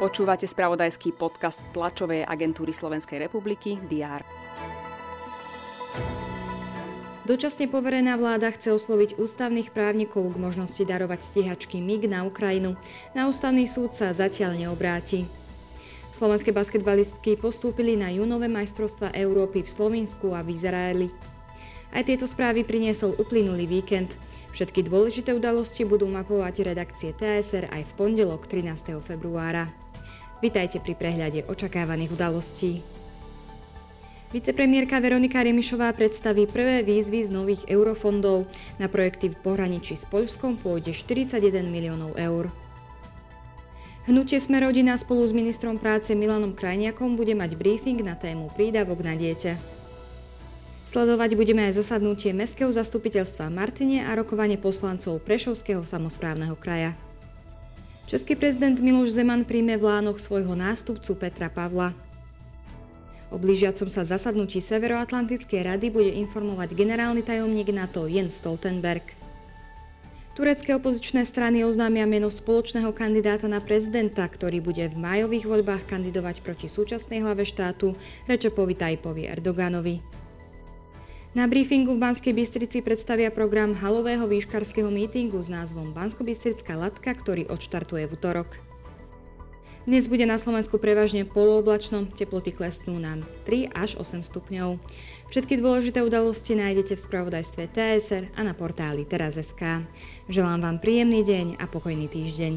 Počúvate spravodajský podcast tlačovej agentúry Slovenskej republiky DR. Dočasne poverená vláda chce osloviť ústavných právnikov k možnosti darovať stíhačky MIG na Ukrajinu. Na ústavný súd sa zatiaľ neobráti. Slovenské basketbalistky postúpili na júnové majstrovstva Európy v Slovensku a v Izraeli. Aj tieto správy priniesol uplynulý víkend. Všetky dôležité udalosti budú mapovať redakcie TSR aj v pondelok 13. februára. Vitajte pri prehľade očakávaných udalostí. Vicepremiérka Veronika Remišová predstaví prvé výzvy z nových eurofondov. Na projekty v pohraničí s Poľskom pôjde 41 miliónov eur. Hnutie Sme rodina spolu s ministrom práce Milanom Krajniakom bude mať briefing na tému prídavok na dieťa. Sledovať budeme aj zasadnutie Mestského zastupiteľstva Martine a rokovanie poslancov Prešovského samozprávneho kraja. Český prezident Miloš Zeman príjme v Lánoch svojho nástupcu Petra Pavla. O blížiacom sa zasadnutí Severoatlantickej rady bude informovať generálny tajomník NATO Jens Stoltenberg. Turecké opozičné strany oznámia meno spoločného kandidáta na prezidenta, ktorý bude v májových voľbách kandidovať proti súčasnej hlave štátu Rečepovi Tajpovi Erdoganovi. Na briefingu v Banskej Bystrici predstavia program halového výškarského mítingu s názvom Bansko-Bystrická latka, ktorý odštartuje v útorok. Dnes bude na Slovensku prevažne polooblačno, teploty klesnú na 3 až 8 stupňov. Všetky dôležité udalosti nájdete v spravodajstve TSR a na portáli teraz.sk. Želám vám príjemný deň a pokojný týždeň.